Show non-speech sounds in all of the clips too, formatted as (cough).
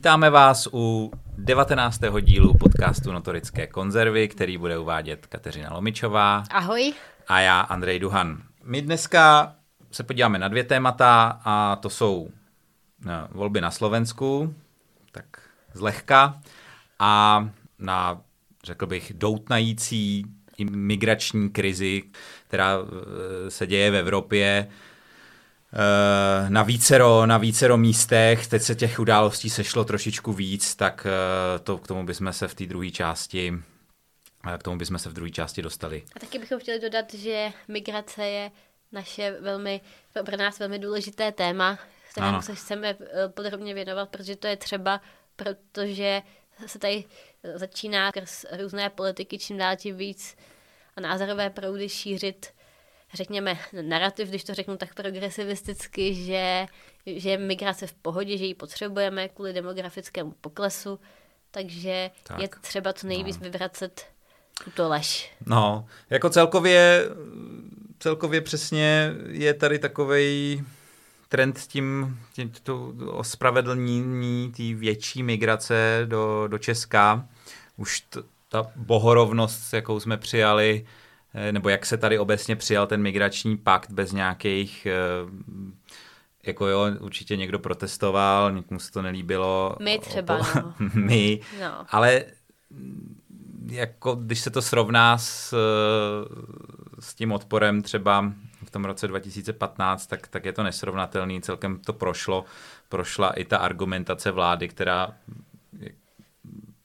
Vítáme vás u 19. dílu podcastu Notorické konzervy, který bude uvádět Kateřina Lomičová. Ahoj. A já, Andrej Duhan. My dneska se podíváme na dvě témata a to jsou no, volby na Slovensku, tak zlehka, a na, řekl bych, doutnající migrační krizi, která eh, se děje v Evropě eh, na vícero, na vícero místech. Teď se těch událostí sešlo trošičku víc, tak eh, to, k tomu bychom se v té druhé části k tomu bychom se v druhé části dostali. A taky bychom chtěli dodat, že migrace je naše velmi, pro nás velmi důležité téma, kterému se chceme podrobně věnovat, protože to je třeba, protože se tady začíná skrz různé politiky čím dál tím víc a názorové proudy šířit, řekněme, narrativ, když to řeknu tak progresivisticky, že, že je migrace v pohodě, že ji potřebujeme kvůli demografickému poklesu, takže tak. je třeba co nejvíc no. vyvracet tuto lež. No, jako celkově, celkově přesně je tady takovej trend s tím, tím to ospravedlnění té větší migrace do, do Česka. Už t, ta bohorovnost, jakou jsme přijali, nebo jak se tady obecně přijal ten migrační pakt bez nějakých eh, jako jo, určitě někdo protestoval, někomu se to nelíbilo. My třeba, no. (laughs) My, no. ale jako když se to srovná s, s tím odporem třeba v tom roce 2015, tak, tak je to nesrovnatelný, celkem to prošlo, prošla i ta argumentace vlády, která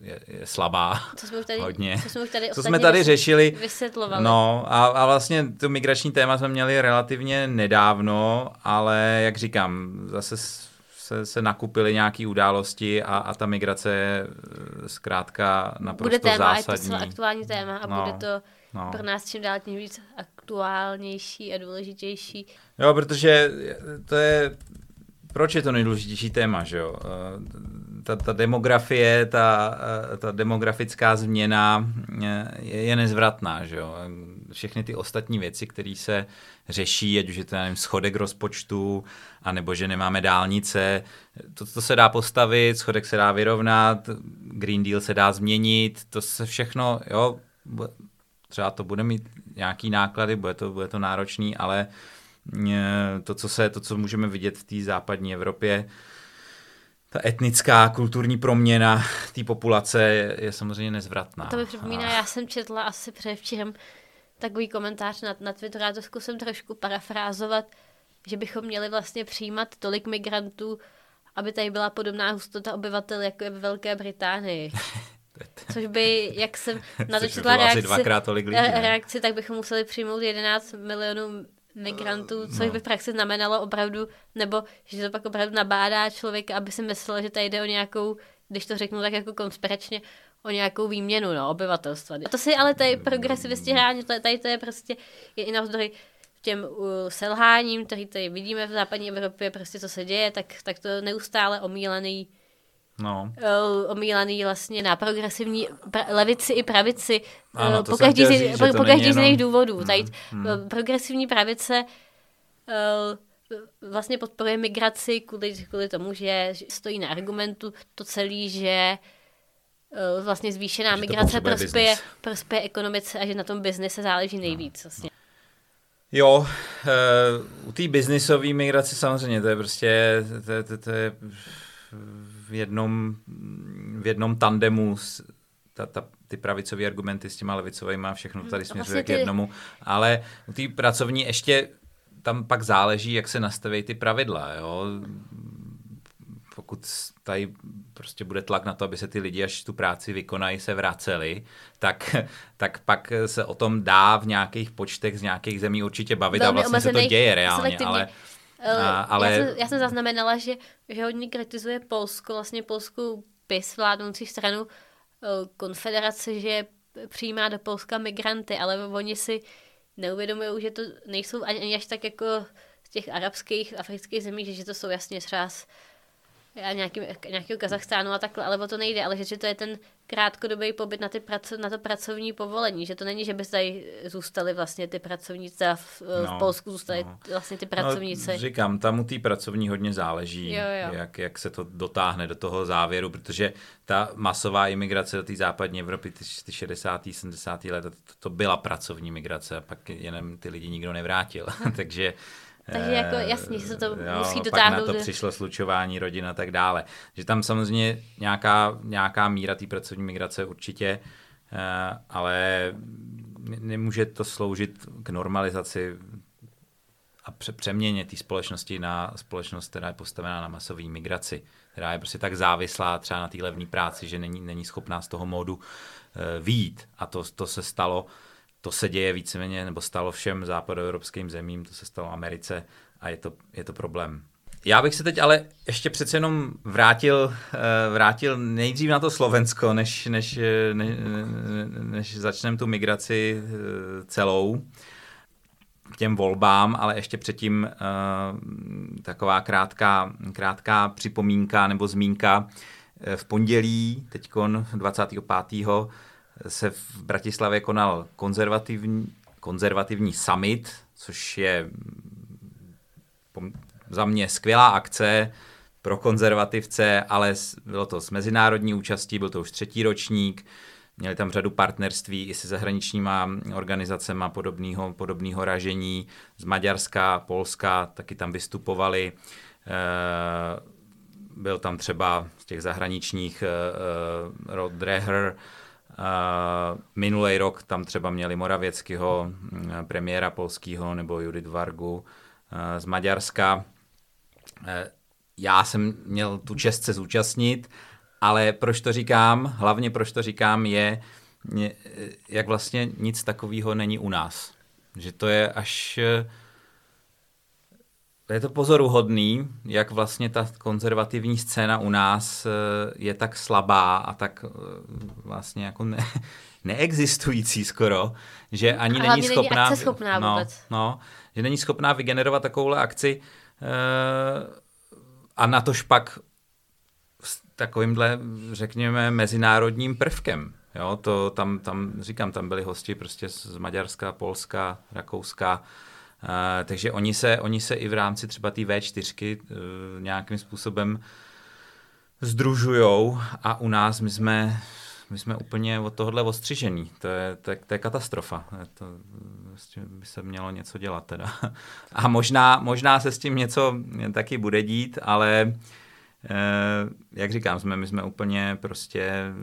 je, je, slabá. Co jsme tady, hodně. Co jsme, už tady co jsme tady řešili. Vysvětlovali. No a, a vlastně to migrační téma jsme měli relativně nedávno, ale jak říkám, zase se, se nakupily nějaké události a, a ta migrace je eh, zkrátka naprosto bude téma, zásadní. Je to aktuální téma a no, bude to no. pro nás čím dál tím víc aktuálnější a důležitější. Jo, protože to je, proč je to nejdůležitější téma, že jo? Eh, ta, ta demografie, ta, eh, ta demografická změna je, je nezvratná, že jo? Všechny ty ostatní věci, které se řeší, ať už je to nevím, schodek rozpočtu, anebo že nemáme dálnice, to, to se dá postavit, schodek se dá vyrovnat, Green Deal se dá změnit, to se všechno, jo, třeba to bude mít nějaký náklady, bude to, bude to náročný, ale e, to, co se, to, co můžeme vidět v té západní Evropě, ta etnická, kulturní proměna té populace je, je samozřejmě nezvratná. To mi připomíná, a... já jsem četla asi předevčírem takový komentář na, na Twitteru, já to zkusím trošku parafrázovat, že bychom měli vlastně přijímat tolik migrantů, aby tady byla podobná hustota obyvatel, jako je ve Velké Británii. (laughs) Což by, jak jsem na to četla reakci, lidí, reakci, tak bychom museli přijmout 11 milionů migrantů, což no. by v praxi znamenalo opravdu, nebo že to pak opravdu nabádá člověka, aby si myslel, že tady jde o nějakou, když to řeknu tak jako konspiračně, o nějakou výměnu no, obyvatelstva. A to si ale tady progresivisti hrání, tady to je prostě je i navzdory těm selháním, který tady vidíme v západní Evropě, prostě co se děje, tak, tak to neustále omílený No. Uh, omílaný vlastně na progresivní pra- levici i pravici ano, uh, po každý, z, po, po každý z jiných důvodů. Hmm, Tady hmm. progresivní pravice uh, vlastně podporuje migraci kvůli, kvůli tomu, že stojí na argumentu to celé, že uh, vlastně zvýšená že migrace prospěje, prospěje ekonomice a že na tom biznise záleží nejvíc. Vlastně. Jo, uh, u té biznisové migrace samozřejmě, to je prostě, to, to, to je v jednom, v jednom tandemu ta, ta, ty pravicové argumenty s těma levicovými a všechno tady hmm, směřuje vlastně ty... k jednomu, ale u té pracovní ještě tam pak záleží, jak se nastaví ty pravidla, jo. Pokud tady prostě bude tlak na to, aby se ty lidi, až tu práci vykonají, se vraceli, tak, tak pak se o tom dá v nějakých počtech z nějakých zemí určitě bavit Velmi a vlastně se to děje reálně, ale... Uh, ale... já, jsem, já jsem zaznamenala, že, že hodně kritizuje Polsko, vlastně polskou PIS, vládnoucí stranu uh, konfederace, že přijímá do Polska migranty, ale oni si neuvědomují, že to nejsou ani, ani až tak jako z těch arabských, afrických zemí, že, to jsou jasně třeba z, a nějaký, nějakého Kazachstánu a takhle, ale o to nejde, ale že to je ten krátkodobý pobyt na, ty praco, na to pracovní povolení, že to není, že by tady zůstali vlastně ty pracovníci a v, no, v Polsku zůstali no. vlastně ty pracovníci. No, říkám, tam u té pracovní hodně záleží, jo, jo. Jak, jak se to dotáhne do toho závěru, protože ta masová imigrace do té západní Evropy, ty, ty 60. 70. let, to, to byla pracovní migrace a pak jenom ty lidi nikdo nevrátil, (laughs) takže takže jako jasně, že se to jo, musí dotáhnout. Pak na to přišlo slučování rodin a tak dále. Že tam samozřejmě nějaká, nějaká míra té pracovní migrace určitě, eh, ale nemůže to sloužit k normalizaci a přeměně té společnosti na společnost, která je postavená na masové migraci, která je prostě tak závislá třeba na té levné práci, že není, není schopná z toho módu uh, výjít. A to, to se stalo to se děje víceméně, nebo stalo všem západoevropským zemím, to se stalo Americe a je to, je to problém. Já bych se teď ale ještě přece jenom vrátil, eh, vrátil nejdřív na to Slovensko, než, než, než, než začneme tu migraci eh, celou k těm volbám, ale ještě předtím taková krátká, krátká připomínka nebo zmínka. V pondělí, teď 25 se v Bratislavě konal konzervativní, konzervativní summit, což je za mě skvělá akce pro konzervativce, ale bylo to s mezinárodní účastí, byl to už třetí ročník, měli tam řadu partnerství i se zahraničníma organizacemi podobného, podobného ražení z Maďarska, Polska, taky tam vystupovali. Eh, byl tam třeba z těch zahraničních eh, eh, Rod Dreher, minulý rok tam třeba měli Moravěckého, mm, premiéra polského, nebo Judith Vargu uh, z Maďarska. Uh, já jsem měl tu čest se zúčastnit, ale proč to říkám, hlavně proč to říkám, je, jak vlastně nic takového není u nás. Že to je až je to pozoruhodný, jak vlastně ta konzervativní scéna u nás eh, je tak slabá a tak eh, vlastně jako ne, (laughs) neexistující skoro, že ani není schopná, není schopná no, vůbec. No, že není schopná vygenerovat takovouhle akci uh, a na tož pak s takovýmhle, řekněme, mezinárodním prvkem. Jo, to tam, tam, říkám, tam byli hosti prostě z Maďarska, Polska, Rakouska, Uh, takže oni se, oni se i v rámci třeba té V4 uh, nějakým způsobem združujou a u nás my jsme, my jsme úplně od tohohle ostřižení. To je, to je, to je katastrofa. To, tím by se mělo něco dělat teda. A možná, možná se s tím něco taky bude dít, ale eh, jak říkám, jsme, my jsme úplně prostě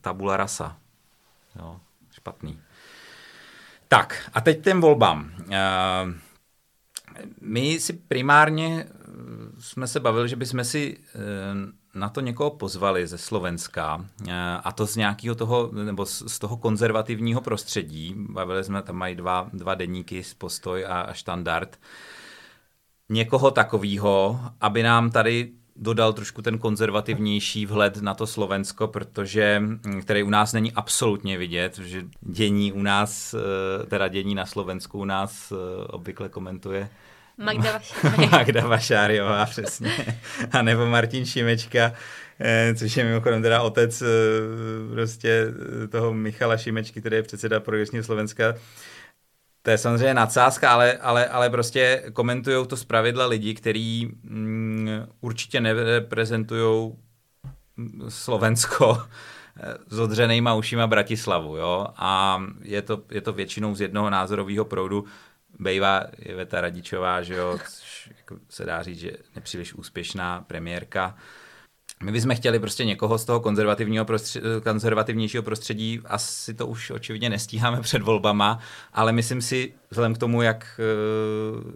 tabula rasa. Jo, špatný. Tak a teď těm volbám. Eh, my si primárně eh, jsme se bavili, že bychom si eh, na to někoho pozvali ze Slovenska a to z nějakého toho, nebo z toho konzervativního prostředí. Bavili jsme, tam mají dva, dva deníky, postoj a, a štandard. Někoho takového, aby nám tady dodal trošku ten konzervativnější vhled na to Slovensko, protože, mm, který u nás není absolutně vidět, že dění u nás, eh, teda dění na Slovensku u nás eh, obvykle komentuje Magda Vašáriová. (laughs) Magda Vašáriová, přesně. A nebo Martin Šimečka, eh, což je mimochodem teda otec prostě toho Michala Šimečky, který je předseda progresního Slovenska, to je samozřejmě nadsázka, ale, ale, ale prostě komentují to pravidla lidi, kteří mm, určitě nereprezentují Slovensko s odřenýma ušima Bratislavu. Jo? A je to, je to většinou z jednoho názorového proudu. Bejva Iveta Radičová, že jo, což jako se dá říct, že nepříliš úspěšná premiérka. My bychom chtěli prostě někoho z toho konzervativního prostředí, konzervativnějšího prostředí, asi to už očividně nestíháme před volbama, ale myslím si, vzhledem k tomu, jak, eh,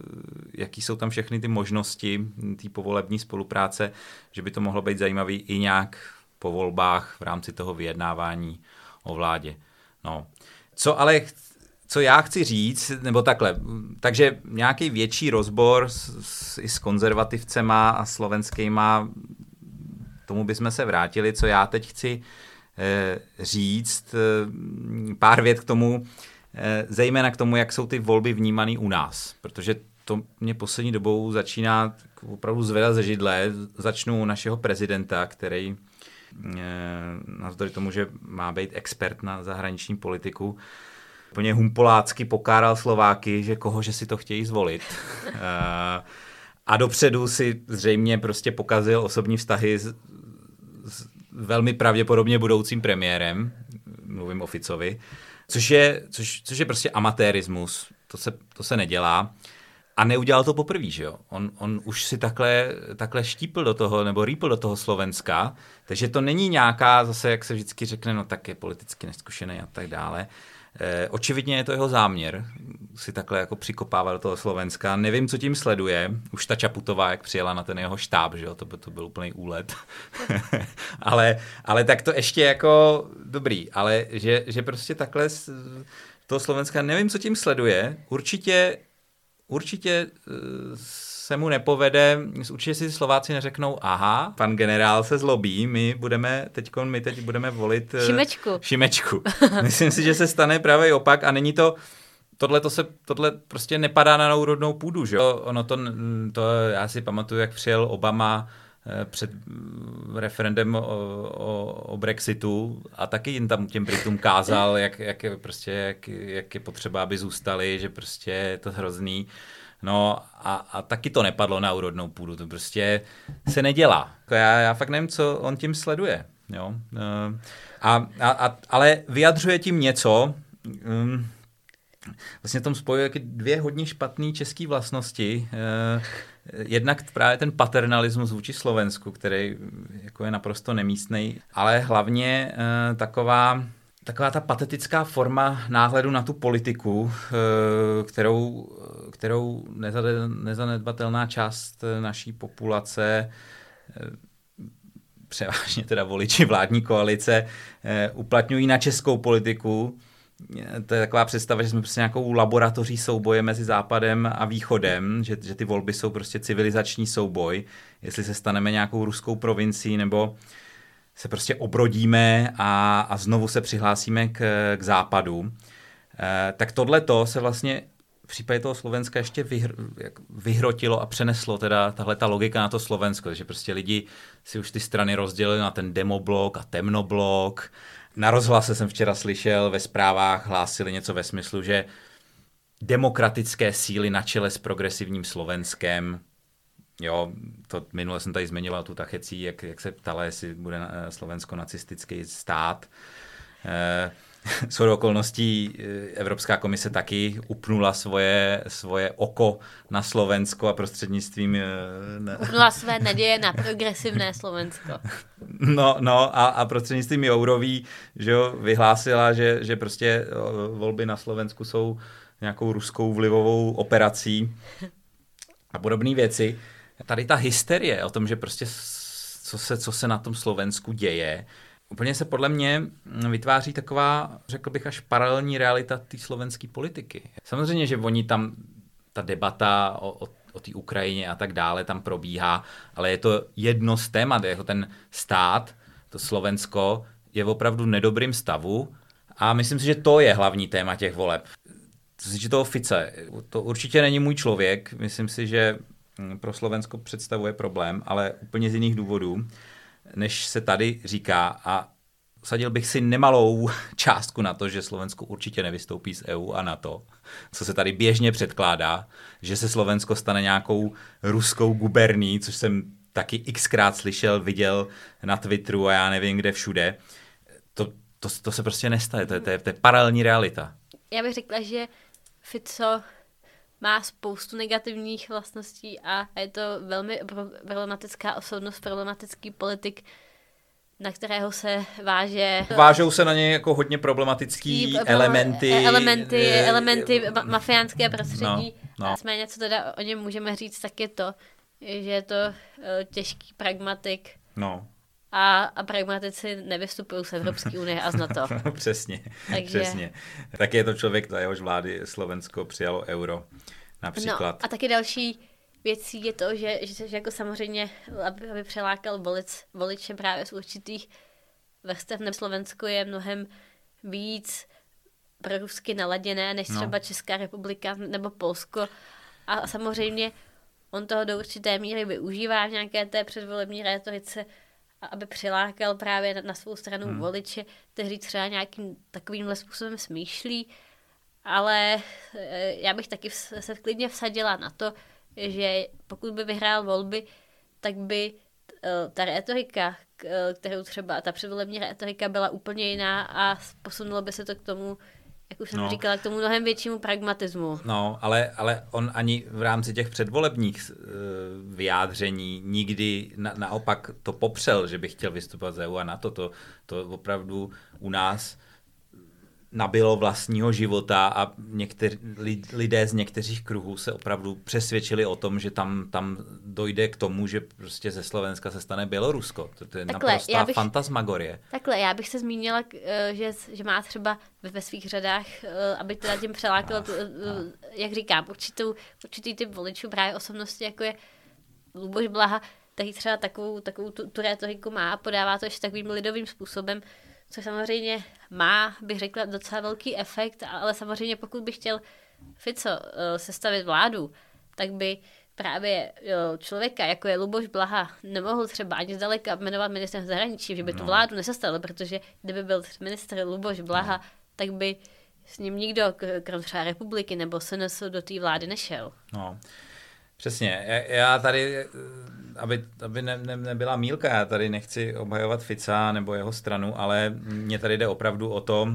jaký jsou tam všechny ty možnosti té povolební spolupráce, že by to mohlo být zajímavý i nějak po volbách v rámci toho vyjednávání o vládě. No. Co ale co já chci říct, nebo takhle, takže nějaký větší rozbor s, s, i s konzervativcema a slovenskýma tomu bychom se vrátili, co já teď chci eh, říct. Eh, pár vět k tomu, eh, zejména k tomu, jak jsou ty volby vnímané u nás. Protože to mě poslední dobou začíná opravdu zvedat ze židle. Začnu našeho prezidenta, který navzdory tomu, že má být expert na zahraniční politiku, úplně humpolácky pokáral Slováky, že koho, že si to chtějí zvolit. A dopředu si zřejmě prostě pokazil osobní vztahy velmi pravděpodobně budoucím premiérem, mluvím o Ficovi, což je, což, což je prostě amatérismus, to se, to se nedělá. A neudělal to poprvé, že jo? On, on už si takhle, takhle štípl do toho, nebo rýpl do toho Slovenska, takže to není nějaká, zase jak se vždycky řekne, no tak je politicky neskušený a tak dále. Eh, očividně je to jeho záměr, si takhle jako přikopávat do toho Slovenska. Nevím, co tím sleduje. Už ta Čaputová, jak přijela na ten jeho štáb, že jo, to by to byl úplný úlet. (laughs) ale, ale tak to ještě jako dobrý, ale že, že prostě takhle z toho Slovenska, nevím, co tím sleduje. Určitě, určitě eh, se mu nepovede, určitě si Slováci neřeknou, aha, pan generál se zlobí, my budeme, teď my teď budeme volit eh, Šimečku. Šimečku. (laughs) Myslím si, že se stane právě opak a není to, tohle to se, tohle prostě nepadá na úrodnou půdu, že jo? Ono to, to, já si pamatuju, jak přijel Obama eh, před referendem o, o, o Brexitu a taky jim tam těm Britům kázal, jak, jak, je, prostě, jak, jak je potřeba, aby zůstali, že prostě je to hrozný. No a, a taky to nepadlo na úrodnou půdu, to prostě se nedělá. Jako já, já fakt nevím, co on tím sleduje. Jo? Eh, a, a, a, ale vyjadřuje tím něco, um, vlastně tom spojuje dvě hodně špatné české vlastnosti. Eh, jednak právě ten paternalismus vůči Slovensku, který jako je naprosto nemístný, ale hlavně eh, taková taková ta patetická forma náhledu na tu politiku, kterou kterou nezanedbatelná část naší populace, eh, převážně teda voliči vládní koalice, eh, uplatňují na českou politiku. To je taková představa, že jsme prostě nějakou laboratoří souboje mezi Západem a Východem, že, že ty volby jsou prostě civilizační souboj, jestli se staneme nějakou ruskou provincií nebo se prostě obrodíme a, a znovu se přihlásíme k, k Západu. Eh, tak tohle to se vlastně v případě toho Slovenska ještě vyhr, vyhrotilo a přeneslo teda tahle ta logika na to Slovensko, že prostě lidi si už ty strany rozdělili na ten demoblok a temnoblok. Na rozhlase jsem včera slyšel, ve zprávách hlásili něco ve smyslu, že demokratické síly na čele s progresivním Slovenskem, jo, to minule jsem tady zmiňoval tu tachecí, jak, jak se ptala, jestli bude Slovensko nacistický stát. Eh, (laughs) shodou okolností eh, Evropská komise taky upnula svoje, svoje oko na Slovensko a prostřednictvím... Eh, ne... Upnula (laughs) své naděje na progresivné Slovensko. No, no a, a prostřednictvím Jourový že jo, vyhlásila, že, že prostě eh, volby na Slovensku jsou nějakou ruskou vlivovou operací a podobné věci. Tady ta hysterie o tom, že prostě co se, co se na tom Slovensku děje, Úplně se podle mě vytváří taková, řekl bych, až paralelní realita té slovenské politiky. Samozřejmě, že oni tam, ta debata o, o, o té Ukrajině a tak dále tam probíhá, ale je to jedno z témat, jako ten stát, to Slovensko, je v opravdu nedobrým stavu a myslím si, že to je hlavní téma těch voleb. Co se týče toho Fice, to určitě není můj člověk, myslím si, že pro Slovensko představuje problém, ale úplně z jiných důvodů než se tady říká a sadil bych si nemalou (laughs) částku na to, že Slovensko určitě nevystoupí z EU a NATO, co se tady běžně předkládá, že se Slovensko stane nějakou ruskou guberní, což jsem taky xkrát slyšel, viděl na Twitteru a já nevím kde všude. To, to, to se prostě nestane, to je, to, je, to je paralelní realita. Já bych řekla, že Fico má spoustu negativních vlastností a je to velmi problematická osobnost, problematický politik, na kterého se váže... Vážou se na něj jako hodně problematický Steve, elementy. E- elementy, je, elementy ma- mafiánské prostředí. No, no. Nicméně, co teda o něm můžeme říct, tak je to, že je to těžký pragmatik. No. A, a pragmatici nevystupují z Evropské (laughs) unie a z NATO. přesně, Takže... přesně. Tak je to člověk, za jehož vlády Slovensko přijalo euro například. No, a taky další věcí je to, že, že, že jako samozřejmě, aby, aby přelákal volič, voliče právě z určitých vrstev na Slovensko je mnohem víc prorusky naladěné než no. třeba Česká republika nebo Polsko. A samozřejmě on toho do určité míry využívá v nějaké té předvolební rétorice, aby přilákal právě na, na svou stranu hmm. voliče, kteří třeba nějakým takovýmhle způsobem smýšlí, ale e, já bych taky se klidně vsadila na to, že pokud by vyhrál volby, tak by e, ta retorika, e, kterou třeba ta předvolební retorika byla úplně jiná a posunulo by se to k tomu, jak už jsem no. říkala, k tomu mnohem většímu pragmatismu. No, ale, ale on ani v rámci těch předvolebních uh, vyjádření nikdy na, naopak to popřel, že by chtěl vystupovat z EU a na to, to, to opravdu u nás nabilo vlastního života a někteří lidé z některých kruhů se opravdu přesvědčili o tom, že tam, tam dojde k tomu, že prostě ze Slovenska se stane Bělorusko. To, to je takhle, naprostá bych, fantasmagorie. Takhle, já bych se zmínila, eh, že, že má třeba ve svých řadách, eh, aby teda tím přelákal, tu, eh, jak říkám, určitou, určitý typ voličů právě osobnosti, jako je Luboš Blaha, který třeba takovou, takovou tu, tu retoriku má a podává to ještě takovým lidovým způsobem, což samozřejmě má, bych řekla, docela velký efekt, ale samozřejmě pokud by chtěl Fico uh, sestavit vládu, tak by právě jo, člověka, jako je Luboš Blaha, nemohl třeba ani zdaleka jmenovat ministrem zahraničí, že by tu no. vládu nesestavil, protože kdyby byl ministr Luboš Blaha, no. tak by s ním nikdo, krom třeba republiky nebo SNS, do té vlády nešel. No. Přesně. Já tady, aby, aby ne, ne, nebyla mílka, já tady nechci obhajovat Fica nebo jeho stranu, ale mně tady jde opravdu o to,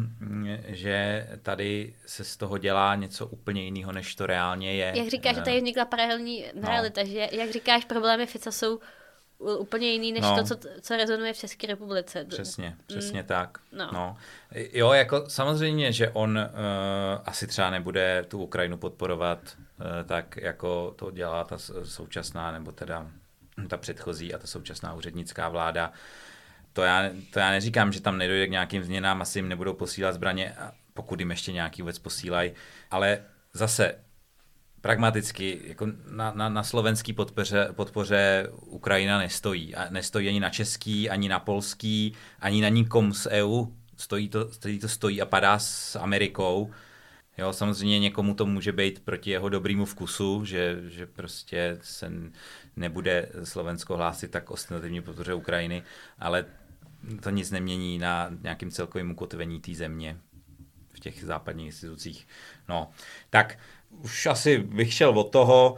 že tady se z toho dělá něco úplně jiného, než to reálně je. Jak říkáš, že tady vznikla paralelní no. realita, že jak říkáš, problémy Fica jsou úplně jiný než no. to, co, co rezonuje v České republice. Přesně, přesně mm. tak. No. no. Jo, jako samozřejmě, že on uh, asi třeba nebude tu Ukrajinu podporovat tak, jako to dělá ta současná, nebo teda ta předchozí a ta současná úřednická vláda. To já, to já neříkám, že tam nedojde k nějakým změnám, asi jim nebudou posílat zbraně, pokud jim ještě nějaký vůbec posílají, ale zase pragmaticky, jako na, na, na slovenský podpoře, podpoře Ukrajina nestojí. A nestojí ani na český, ani na polský, ani na nikom z EU. Stojí to, stojí to stojí a padá s Amerikou. Jo, samozřejmě někomu to může být proti jeho dobrýmu vkusu, že, že prostě se nebude Slovensko hlásit tak ostentativní podpoře Ukrajiny, ale to nic nemění na nějakým celkovým ukotvení té země v těch západních institucích. No, tak už asi bych šel od toho,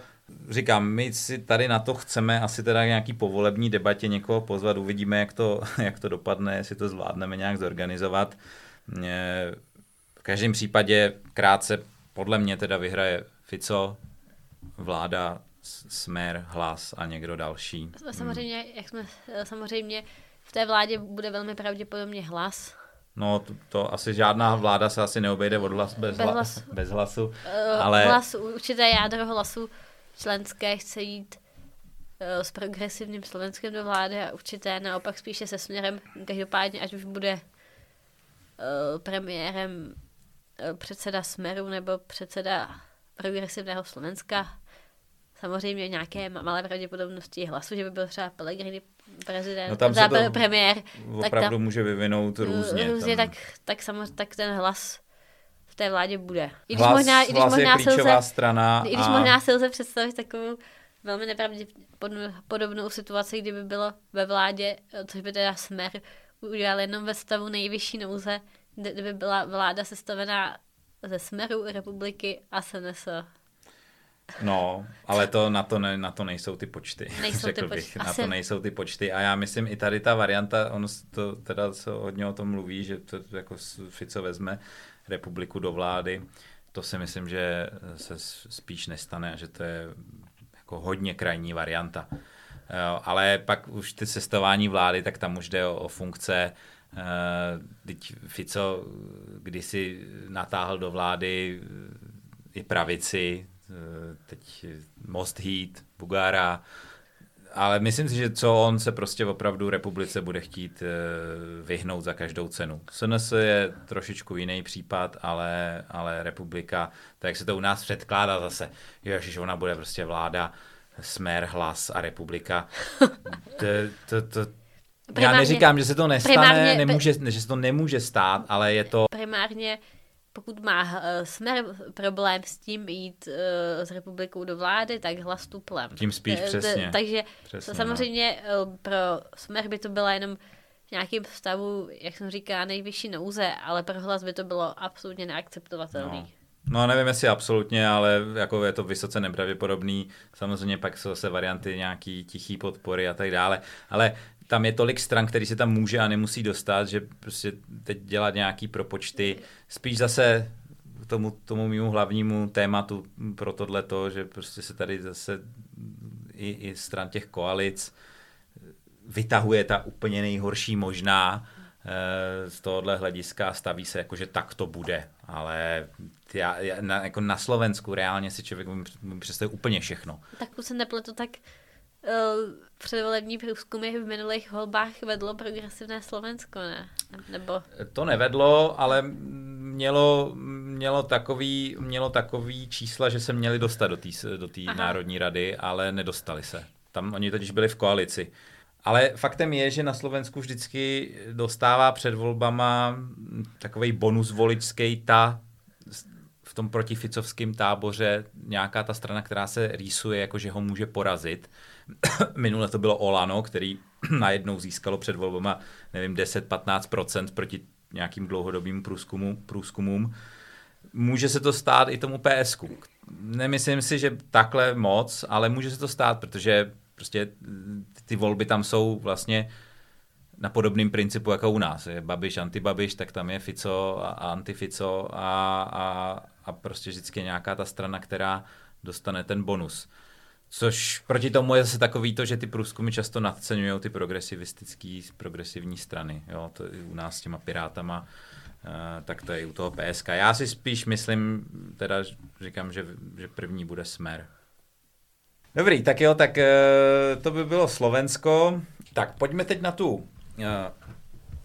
říkám, my si tady na to chceme asi teda nějaký povolební debatě někoho pozvat, uvidíme, jak to, (laughs) jak to dopadne, jestli to zvládneme nějak zorganizovat. V každém případě krátce podle mě teda vyhraje Fico, vláda, Smer, Hlas a někdo další. Samozřejmě, jak jsme, samozřejmě v té vládě bude velmi pravděpodobně Hlas, No, to, to asi žádná vláda se asi neobejde od hlas, bez, bez, hlas, bez hlasu. Uh, ale... Hlas, určité jádro hlasu členské chce jít uh, s progresivním Slovenskem do vlády a určité naopak spíše se směrem, každopádně ať už bude uh, premiérem předseda Smeru nebo předseda progresivného Slovenska, samozřejmě nějaké malé pravděpodobnosti hlasu, že by byl třeba Pellegrini prezident, no tam se to premiér. Opravdu tak tam, může vyvinout různě. Různě, tam. tak, tak, samozřejmě, tak ten hlas v té vládě bude. I když hlas, možná, i když hlas možná je klíčová se, strana. I když a... možná se lze představit takovou velmi nepravděpodobnou situaci, kdyby bylo ve vládě, což by teda smer udělal jenom ve stavu nejvyšší nouze, kdyby byla vláda sestavená ze smeru republiky a SNS. No, (laughs) ale to na to, ne, na to nejsou ty počty, (laughs) nejsou řekl ty bych. Počty. Na to nejsou ty počty a já myslím i tady ta varianta, on to teda se hodně o tom mluví, že to jako Fico vezme republiku do vlády, to si myslím, že se spíš nestane a že to je jako hodně krajní varianta. Ale pak už ty sestování vlády, tak tam už jde o, o funkce, Teď Fico kdysi natáhl do vlády i pravici, Eh, teď Most Heat, Bugara, ale myslím si, že co on se prostě opravdu republice bude chtít eh, vyhnout za každou cenu. SNS je trošičku jiný případ, ale, ale republika, tak jak se to u nás předkládá zase, že ona bude prostě vláda, smer, hlas a republika. (laughs) To, to, to, primárně, já neříkám, že se to nestane, nemůže, že se to nemůže stát, ale je to... Primárně pokud má uh, smer problém s tím jít uh, s republikou do vlády, tak hlas tuplem. Tím spíš přesně. Takže přesně, to samozřejmě no. pro smer by to byla jenom v nějakém stavu, jak jsem říká, nejvyšší nouze, ale pro hlas by to bylo absolutně neakceptovatelné. No. No nevím jestli absolutně, ale jako je to vysoce nepravděpodobný. Samozřejmě pak jsou se varianty nějaký tichý podpory a tak dále. Ale tam je tolik stran, který se tam může a nemusí dostat, že prostě teď dělat nějaký propočty. Spíš zase tomu, tomu mimo hlavnímu tématu pro tohleto, že prostě se tady zase i, i stran těch koalic vytahuje ta úplně nejhorší možná eh, z tohohle hlediska staví se jako, že tak to bude. Ale já, já na, jako na Slovensku reálně si člověk představuje úplně všechno. Tak se nepletu, tak uh, předvolební průzkumy v minulých volbách vedlo progresivné Slovensko, ne? Nebo... To nevedlo, ale mělo, mělo, takový, mělo takový čísla, že se měli dostat do té do Národní rady, ale nedostali se. Tam oni totiž byli v koalici. Ale faktem je, že na Slovensku vždycky dostává před volbama takový bonus voličský ta tom protificovském táboře nějaká ta strana, která se rýsuje, jako že ho může porazit. (coughs) Minule to bylo Olano, který (coughs) najednou získalo před volbama, nevím, 10-15% proti nějakým dlouhodobým průzkumu, průzkumům. Může se to stát i tomu PSku. Nemyslím si, že takhle moc, ale může se to stát, protože prostě ty volby tam jsou vlastně na podobném principu jako u nás. Je Babiš, antibabiš, tak tam je Fico a antifico a, a, a prostě vždycky nějaká ta strana, která dostane ten bonus. Což proti tomu je zase takový to, že ty průzkumy často nadceňují ty progresivistické, progresivní strany. Jo, to je u nás s těma pirátama, uh, tak to je u toho PSK. Já si spíš myslím, teda říkám, že, že první bude smer. Dobrý, tak jo, tak uh, to by bylo Slovensko. Tak pojďme teď na tu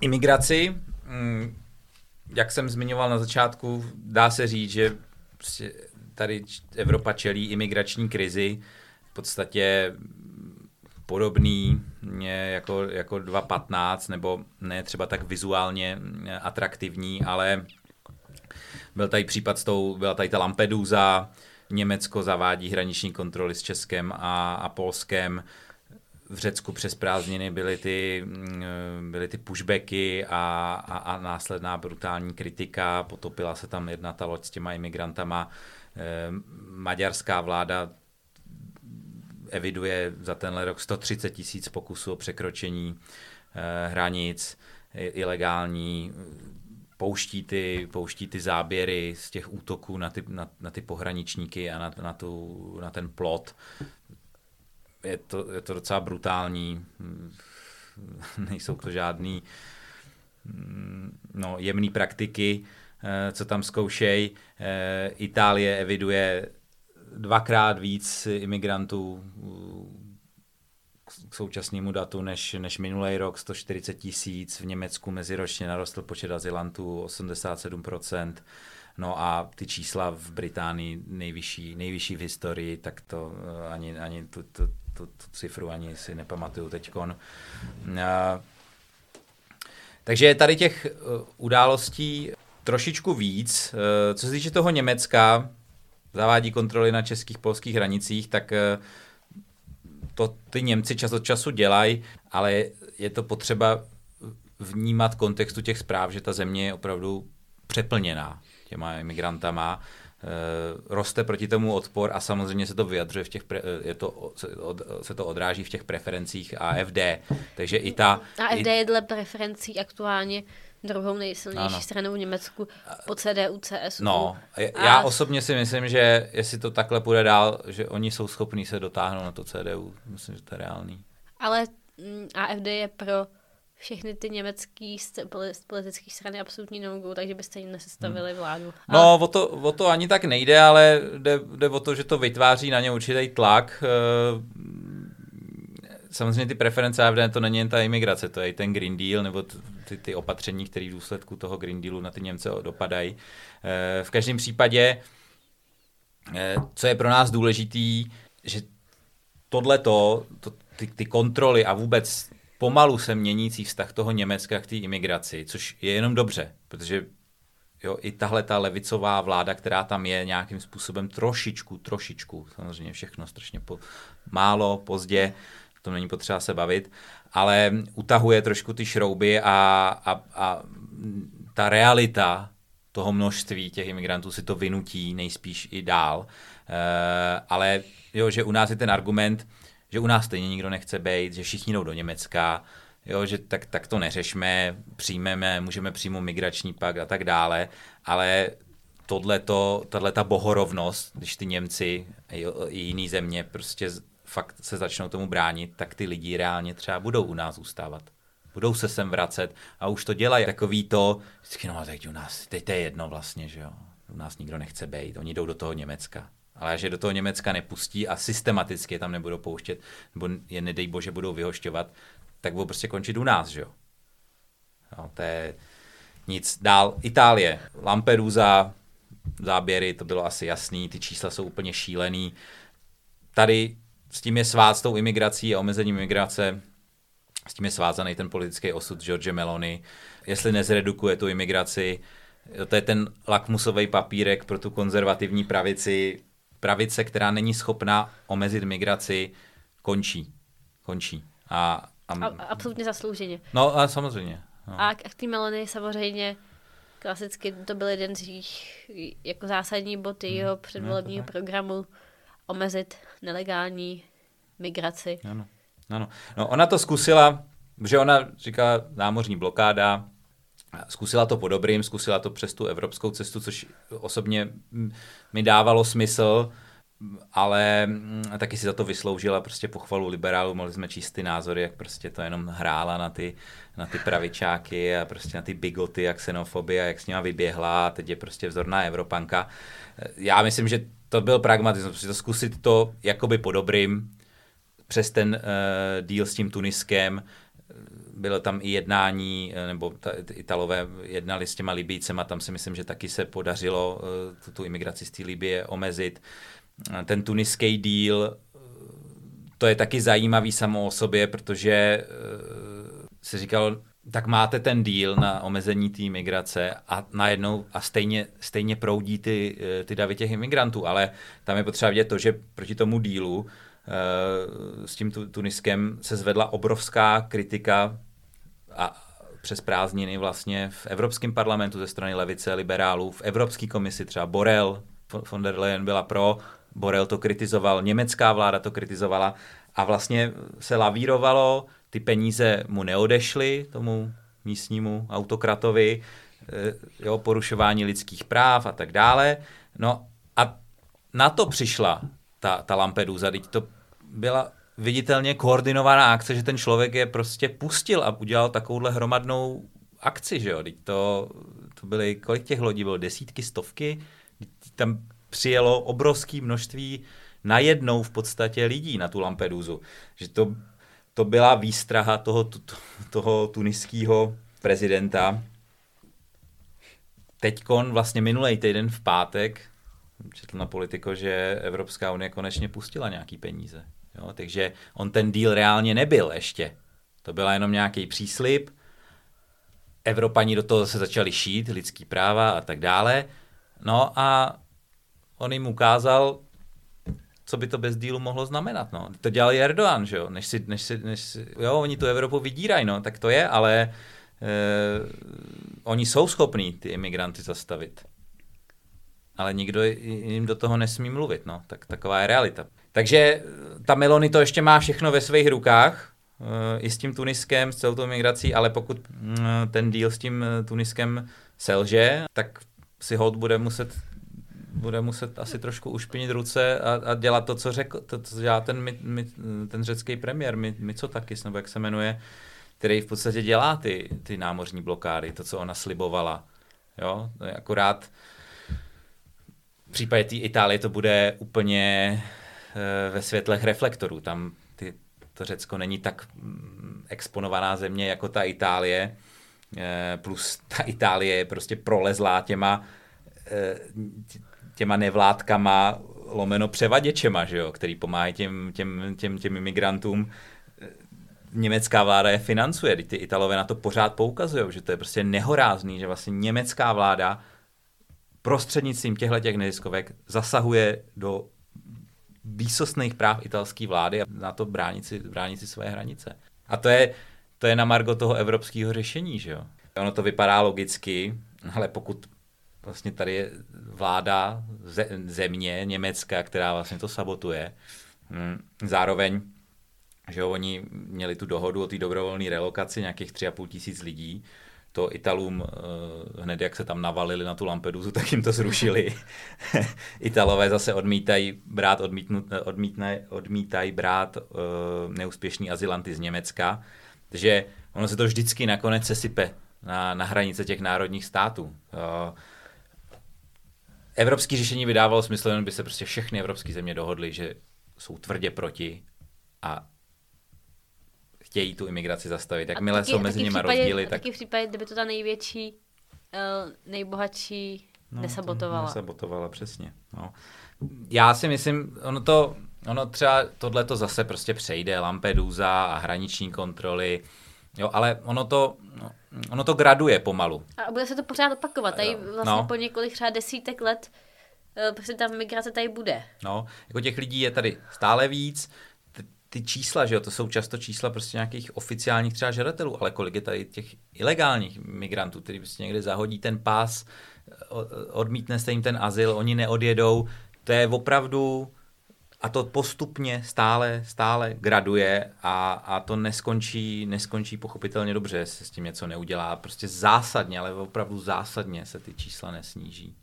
imigraci. Um, jak jsem zmiňoval na začátku, dá se říct, že prostě tady Evropa čelí imigrační krizi, v podstatě podobný jako, jako 2.15, nebo ne třeba tak vizuálně atraktivní, ale byl tady případ s tou, byla tady ta Lampedusa, Německo zavádí hraniční kontroly s Českem a, a Polskem, v Řecku přes prázdniny byly ty, mm, byly ty pushbacky a, a, a následná brutální kritika, potopila se tam jedna ta loď s těma imigrantama. Ehm, maďarská vláda eviduje za tenhle rok 130 tisíc pokusů o překročení eh, hranic ilegální, pouští ty, pouští ty záběry z těch útoků na ty, na, na ty pohraničníky a na, na, tu, na ten plot je to, je to docela brutální, (laughs) nejsou to žádný no, jemný praktiky, eh, co tam zkoušej. Eh, Itálie eviduje dvakrát víc imigrantů k současnému datu než, než minulý rok, 140 tisíc, v Německu meziročně narostl počet azylantů 87%, No a ty čísla v Británii nejvyšší, nejvyšší v historii, tak to eh, ani, ani tu, tu, tu, tu cifru ani si nepamatuju teďkon. Takže je tady těch eh, událostí trošičku víc. Eh, co se týče toho Německa, zavádí kontroly na českých polských hranicích, tak to ty Němci čas od času dělají, ale je to potřeba vnímat kontextu těch zpráv, že ta země je opravdu přeplněná těma imigrantama, eh, roste proti tomu odpor a samozřejmě se to vyjadřuje v těch, pre, eh, je to, se, od, se to odráží v těch preferencích AFD, takže i ta... AFD i, je dle preferencí aktuálně druhou nejsilnější ano. stranou v Německu po CDU, CSU. No, já a... osobně si myslím, že jestli to takhle půjde dál, že oni jsou schopní se dotáhnout na to CDU. Myslím, že to je reálný. Ale mm, AFD je pro všechny ty německé politické strany absolutní no takže byste jim nesestavili hmm. vládu. No, o to, o to ani tak nejde, ale jde, jde o to, že to vytváří na ně určitý tlak. Eh, samozřejmě ty preference AFD to není jen ta imigrace, to je i ten Green Deal nebo ty, ty opatření, které v důsledku toho Green Dealu na ty Němce dopadají. Eh, v každém případě, eh, co je pro nás důležitý, že tohleto, to, ty, ty kontroly a vůbec pomalu se měnící vztah toho Německa k té imigraci, což je jenom dobře, protože jo, i tahle ta levicová vláda, která tam je nějakým způsobem trošičku, trošičku, samozřejmě všechno strašně po, málo, pozdě, to není potřeba se bavit, ale utahuje trošku ty šrouby a, a, a ta realita toho množství těch imigrantů si to vynutí nejspíš i dál. E, ale jo, že u nás je ten argument, že u nás stejně nikdo nechce být, že všichni jdou do Německa, jo, že tak, tak to neřešme, přijmeme, můžeme přijmout migrační pak a tak dále, ale tohleto, ta bohorovnost, když ty Němci i jiný země prostě fakt se začnou tomu bránit, tak ty lidi reálně třeba budou u nás zůstávat. Budou se sem vracet a už to dělají. Takový to, vždycky no teď u nás, teď to je jedno vlastně, že jo. U nás nikdo nechce být, oni jdou do toho Německa. Ale že do toho Německa nepustí a systematicky tam nebudou pouštět, nebo je nedej bože budou vyhošťovat, tak budou prostě končit u nás, že jo. No, to je nic. Dál Itálie, Lampedusa, záběry, to bylo asi jasný, ty čísla jsou úplně šílený. Tady s tím je svát s tou imigrací a omezením imigrace, s tím je svázaný ten politický osud George Meloni. Jestli nezredukuje tu imigraci, to je ten lakmusový papírek pro tu konzervativní pravici. Pravice, která není schopná omezit migraci, končí. Končí. A, a, a absolutně zaslouženě. No a samozřejmě. No. A k té Melony samozřejmě klasicky to byl jeden z jejich jako zásadní bod jeho hmm. předvolebního programu omezit nelegální migraci. Ano. Ano. No, ona to zkusila, že ona říká námořní blokáda, zkusila to po dobrým, zkusila to přes tu evropskou cestu, což osobně mi dávalo smysl, ale taky si za to vysloužila prostě pochvalu liberálů, mohli jsme číst ty názory, jak prostě to jenom hrála na ty, na ty pravičáky a prostě na ty bigoty a xenofobie, jak s nima vyběhla a teď je prostě vzorná Evropanka. Já myslím, že to byl pragmatismus, prostě to zkusit to jakoby po dobrým, přes ten uh, deal s tím Tuniskem, bylo tam i jednání, eh, nebo ta, Italové jednali s těma Libícema, tam si myslím, že taky se podařilo uh, tu, tu imigraci z té Libie omezit. Ten tuniský deal, to je taky zajímavý samo o sobě, protože se říkalo, tak máte ten díl na omezení té imigrace a najednou a stejně, stejně proudí ty, ty davy těch imigrantů, ale tam je potřeba vidět to, že proti tomu dílu Eh, s tím Tuniskem se zvedla obrovská kritika a přes prázdniny vlastně v Evropském parlamentu ze strany levice, liberálů, v Evropské komisi třeba Borel, von der Leyen byla pro, Borel to kritizoval, německá vláda to kritizovala a vlastně se lavírovalo, ty peníze mu neodešly, tomu místnímu autokratovi, eh, jo, porušování lidských práv a tak dále. No a na to přišla ta, ta Lampedusa, teď to byla viditelně koordinovaná akce, že ten člověk je prostě pustil a udělal takovouhle hromadnou akci, že jo, teď to, to byly, kolik těch lodí bylo, desítky, stovky, tam přijelo obrovské množství najednou v podstatě lidí na tu Lampedusu, že to, to byla výstraha toho, to, toho tuniského prezidenta. Teďkon vlastně minulý týden v pátek četl na politiko, že Evropská unie konečně pustila nějaký peníze. Jo, takže on ten díl reálně nebyl ještě. To byla jenom nějaký příslip. Evropani do toho se začali šít, lidský práva a tak dále. No a on jim ukázal, co by to bez dílu mohlo znamenat. No. To dělal Erdogan, že jo? Než si, než si, než si, jo, oni tu Evropu vydírají, no, tak to je, ale eh, oni jsou schopní ty imigranty zastavit. Ale nikdo jim do toho nesmí mluvit, no. Tak taková je realita. Takže eh, ta Meloni to ještě má všechno ve svých rukách, eh, i s tím Tuniskem, s celou tou migrací, ale pokud mm, ten díl s tím eh, Tuniskem selže, tak si hod bude muset bude muset asi trošku ušpinit ruce a, a dělat to, co řekl, to, co dělá ten, my, my, ten řecký premiér, my, Mitsotakis, nebo jak se jmenuje, který v podstatě dělá ty, ty námořní blokády, to, co ona slibovala. Jo? Akorát v případě té Itálie to bude úplně Eh, ve světlech reflektorů. Tam ty, to Řecko není tak mm, exponovaná země jako ta Itálie, eh, plus ta Itálie je prostě prolezlá těma, eh, těma nevládkama lomeno převaděčema, že jo, který pomáhají těm, těm, těm, těm imigrantům. Německá vláda je financuje, ty Italové na to pořád poukazují, že to je prostě nehorázný, že vlastně německá vláda prostřednictvím těchto těch neziskovek zasahuje do výsostných práv italské vlády a na to bránit si, bránit si své hranice. A to je, to je na margo toho evropského řešení, že jo. Ono to vypadá logicky, ale pokud vlastně tady je vláda země, Německa, která vlastně to sabotuje, hm, zároveň že jo, oni měli tu dohodu o té dobrovolné relokaci nějakých 3,5 tisíc lidí, to Italům eh, hned jak se tam navalili na tu Lampedusu, tak jim to zrušili. (laughs) Italové zase odmítají brát, odmítnut, odmítne, odmítají brát uh, neúspěšný azylanty z Německa, takže ono se to vždycky nakonec sesype na, na hranice těch národních států. Uh, evropský řešení by dávalo smysl, jen by se prostě všechny evropské země dohodly, že jsou tvrdě proti a chtějí tu imigraci zastavit. Jakmile jsou mezi nimi rozdíly, tak... Taky v případě, kdyby to ta největší, uh, nejbohatší no, nesabotovala. Nesabotovala, přesně. No. Já si myslím, ono to, ono třeba tohle to zase prostě přejde, Lampedusa a hraniční kontroly, jo, ale ono to, no, ono to graduje pomalu. A bude se to pořád opakovat, tady vlastně no. po několik třeba desítek let eh, prostě ta migrace tady bude. No, jako těch lidí je tady stále víc, ty čísla, že jo, to jsou často čísla prostě nějakých oficiálních třeba žadatelů, ale kolik je tady těch ilegálních migrantů, který prostě někde zahodí ten pás, odmítne se jim ten azyl, oni neodjedou, to je opravdu, a to postupně stále, stále graduje a, a to neskončí, neskončí pochopitelně dobře, se s tím něco neudělá. Prostě zásadně, ale opravdu zásadně se ty čísla nesníží,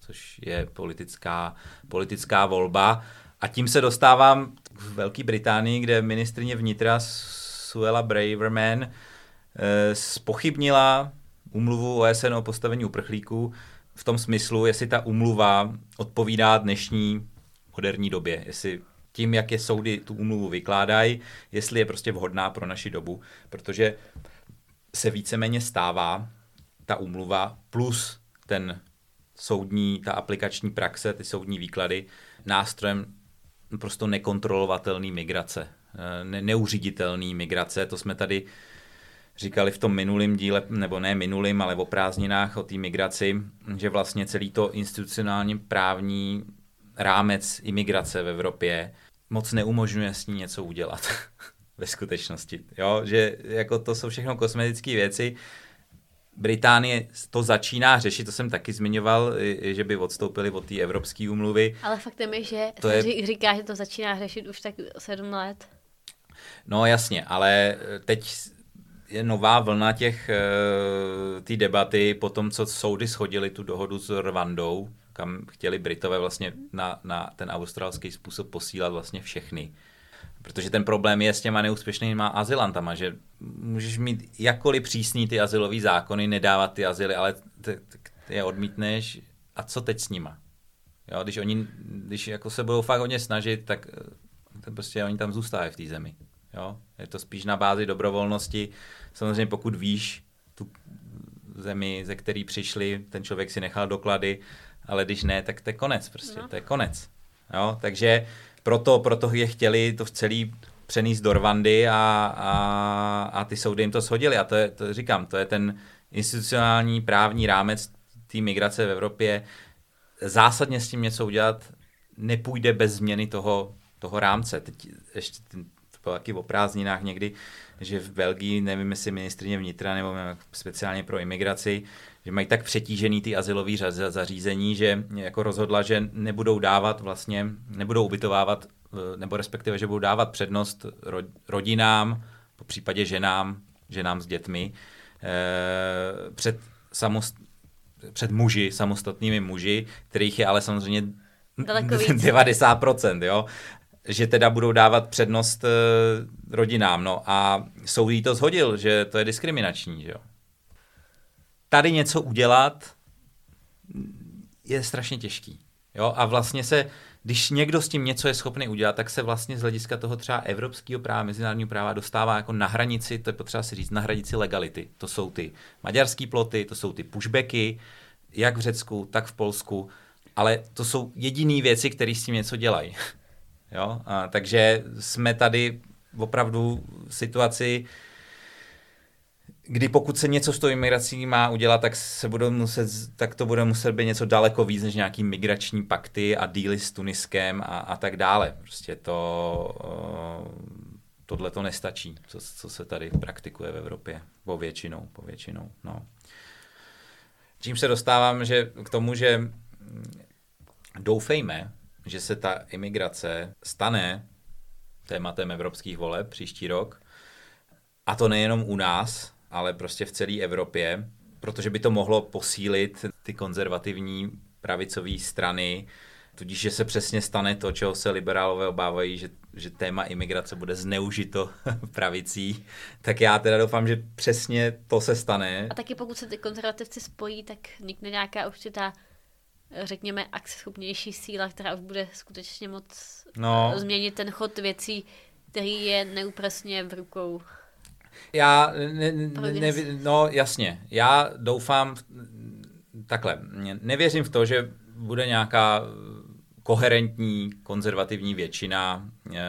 což je politická, politická volba. A tím se dostávám v Velké Británii, kde ministrině vnitra Suela Braverman eh, spochybnila umluvu OSN o postavení uprchlíků v tom smyslu, jestli ta umluva odpovídá dnešní moderní době, jestli tím, jak je soudy tu umluvu vykládají, jestli je prostě vhodná pro naši dobu, protože se víceméně stává ta umluva plus ten soudní, ta aplikační praxe, ty soudní výklady nástrojem prostě nekontrolovatelný migrace, eh, ne, neuřiditelný migrace. To jsme tady říkali v tom minulém díle, nebo ne minulým, ale o prázdninách, o té migraci, že vlastně celý to institucionálně právní rámec imigrace v Evropě moc neumožňuje s ní něco udělat (laughs) ve skutečnosti. Jo? Že jako to jsou všechno kosmetické věci, Británie to začíná řešit, to jsem taky zmiňoval, že by odstoupili od té evropské úmluvy. Ale faktem je, že to je... říká, že to začíná řešit už tak sedm let. No jasně, ale teď je nová vlna těch eh, té debaty po tom, co soudy schodili tu dohodu s Rwandou, kam chtěli Britové vlastně na, na ten australský způsob posílat vlastně všechny. Protože ten problém je s těma neúspěšnýma azylantama, že můžeš mít jakkoliv přísný ty azylový zákony, nedávat ty azyly, ale ty, ty je odmítneš a co teď s nima? Jo, když oni, když jako se budou fakt hodně snažit, tak eh, to prostě oni tam zůstávají v té zemi. Jo? Je to spíš na bázi dobrovolnosti. Samozřejmě pokud víš tu zemi, ze který přišli, ten člověk si nechal doklady, ale když ne, tak to je konec prostě, no. to je konec. Jo? Takže proto, proto je chtěli to v celý přenést do Rwandy a, a, a ty soudy jim to shodili. A to, je, to říkám, to je ten institucionální právní rámec té migrace v Evropě. Zásadně s tím něco udělat nepůjde bez změny toho, toho rámce. Teď ještě to bylo taky o prázdninách někdy, že v Belgii, nevím jestli ministrině vnitra nebo speciálně pro imigraci, že mají tak přetížený ty azylový zařízení, že jako rozhodla, že nebudou dávat vlastně, nebudou ubytovávat, eh, nebo respektive, že budou dávat přednost rodinám, po případě ženám, ženám s dětmi, eh, před, samost, před muži, samostatnými muži, kterých je ale samozřejmě 90%, (laughs) jo? Že teda budou dávat přednost eh, rodinám. No a soud jí to zhodil, že to je diskriminační. Že jo? tady něco udělat je strašně těžký. Jo? A vlastně se, když někdo s tím něco je schopný udělat, tak se vlastně z hlediska toho třeba evropského práva, mezinárodního práva dostává jako na hranici, to je potřeba si říct, na hranici legality. To jsou ty maďarské ploty, to jsou ty pushbacky, jak v Řecku, tak v Polsku, ale to jsou jediné věci, které s tím něco dělají. Jo? A, takže jsme tady opravdu v situaci, kdy pokud se něco s tou imigrací má udělat, tak, se budou muset, tak to bude muset být něco daleko víc než nějaký migrační pakty a díly s Tuniskem a, a tak dále. Prostě to, uh, tohle to nestačí, co, co se tady praktikuje v Evropě. Po většinou, po většinou, no. Čím se dostávám že, k tomu, že doufejme, že se ta imigrace stane tématem evropských voleb příští rok. A to nejenom u nás, ale prostě v celé Evropě, protože by to mohlo posílit ty konzervativní pravicové strany, tudíž, že se přesně stane to, čeho se liberálové obávají, že, že téma imigrace bude zneužito (laughs) pravicí, tak já teda doufám, že přesně to se stane. A taky pokud se ty konzervativci spojí, tak vznikne nějaká určitá řekněme, akceschopnější síla, která už bude skutečně moc no. změnit ten chod věcí, který je neúprosně v rukou. Já, ne, ne, ne, no jasně, já doufám, takhle, nevěřím v to, že bude nějaká koherentní konzervativní většina eh,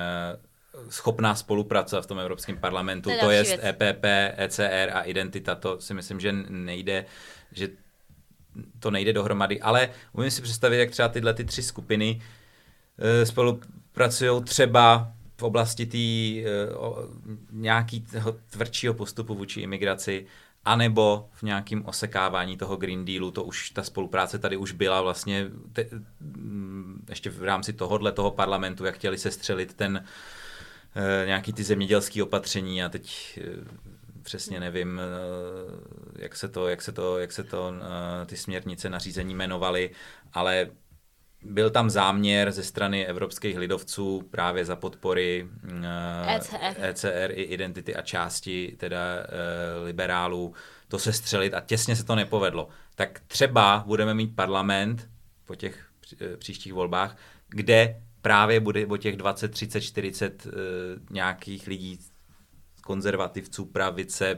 schopná spolupracovat v tom Evropském parlamentu, to, to je EPP, ECR a Identita, to si myslím, že nejde, že to nejde dohromady, ale umím si představit, jak třeba tyhle ty tři skupiny e, spolupracují třeba v oblasti tý, e, nějakého tvrdšího postupu vůči imigraci, anebo v nějakém osekávání toho Green Dealu, to už ta spolupráce tady už byla vlastně te, mm, ještě v rámci tohohle toho parlamentu, jak chtěli se střelit ten e, nějaký ty zemědělské opatření a teď přesně nevím, eh, jak se to, jak se to, jak se to eh, ty směrnice nařízení jmenovaly, ale byl tam záměr ze strany evropských lidovců právě za podpory ECR, eh, ECR i identity a části teda liberálů to se střelit a těsně se to nepovedlo. Tak třeba budeme mít parlament po těch příštích volbách, kde právě bude o těch 20, 30, 40 nějakých lidí konzervativců, pravice,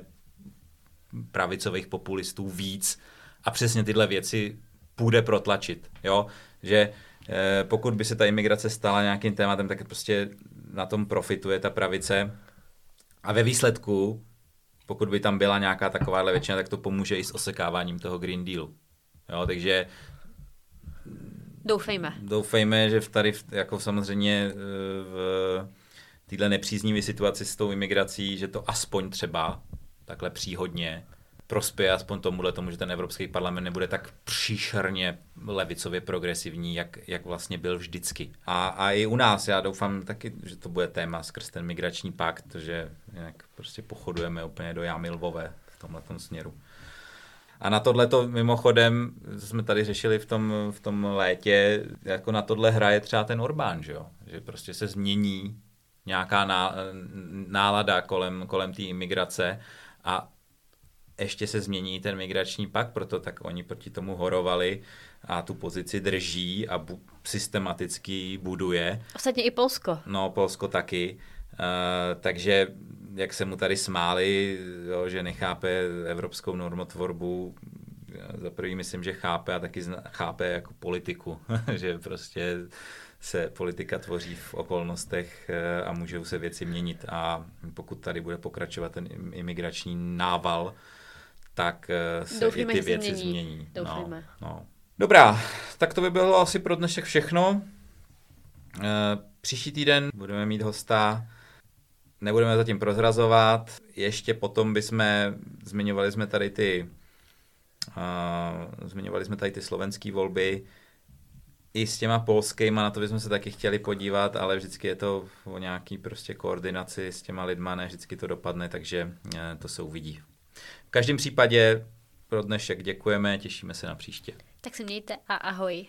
pravicových populistů víc a přesně tyhle věci půjde protlačit. Jo? Že eh, pokud by se ta imigrace stala nějakým tématem, tak prostě na tom profituje ta pravice. A ve výsledku, pokud by tam byla nějaká takováhle většina, tak to pomůže i s osekáváním toho Green Dealu. Jo, takže Doufejme. Doufejme, že v tady, jako samozřejmě eh, v, téhle nepříznivé situaci s tou imigrací, že to aspoň třeba takhle příhodně prospěje aspoň tomuhle tomu, že ten Evropský parlament nebude tak příšerně levicově progresivní, jak, jak vlastně byl vždycky. A, a i u nás, já doufám taky, že to bude téma skrz ten migrační pakt, že jinak prostě pochodujeme úplně do jámy lvové v tomhle směru. A na tohle to mimochodem, co jsme tady řešili v tom, v tom létě, jako na tohle hraje třeba ten Orbán, že jo? Že prostě se změní nějaká nálada kolem, kolem té imigrace a ještě se změní ten migrační pakt, proto tak oni proti tomu horovali a tu pozici drží a bu- systematicky buduje. Ostatně i Polsko. No, Polsko taky. Uh, takže jak se mu tady smáli, jo, že nechápe evropskou normotvorbu, za prvý myslím, že chápe a taky zna, chápe jako politiku, (laughs) že prostě se politika tvoří v okolnostech eh, a můžou se věci měnit. A pokud tady bude pokračovat ten imigrační nával, tak eh, se Doufíme, i ty věci změní. změní. No, no. Dobrá, tak to by bylo asi pro dnešek všechno. Eh, příští týden budeme mít hosta, nebudeme zatím prozrazovat, ještě potom bychom, zmiňovali jsme tady ty uh, zmiňovali jsme tady ty slovenské volby, i s těma polskýma, na to bychom se taky chtěli podívat, ale vždycky je to o nějaký prostě koordinaci s těma lidma, ne vždycky to dopadne, takže eh, to se uvidí. V každém případě pro dnešek děkujeme, těšíme se na příště. Tak se mějte a ahoj.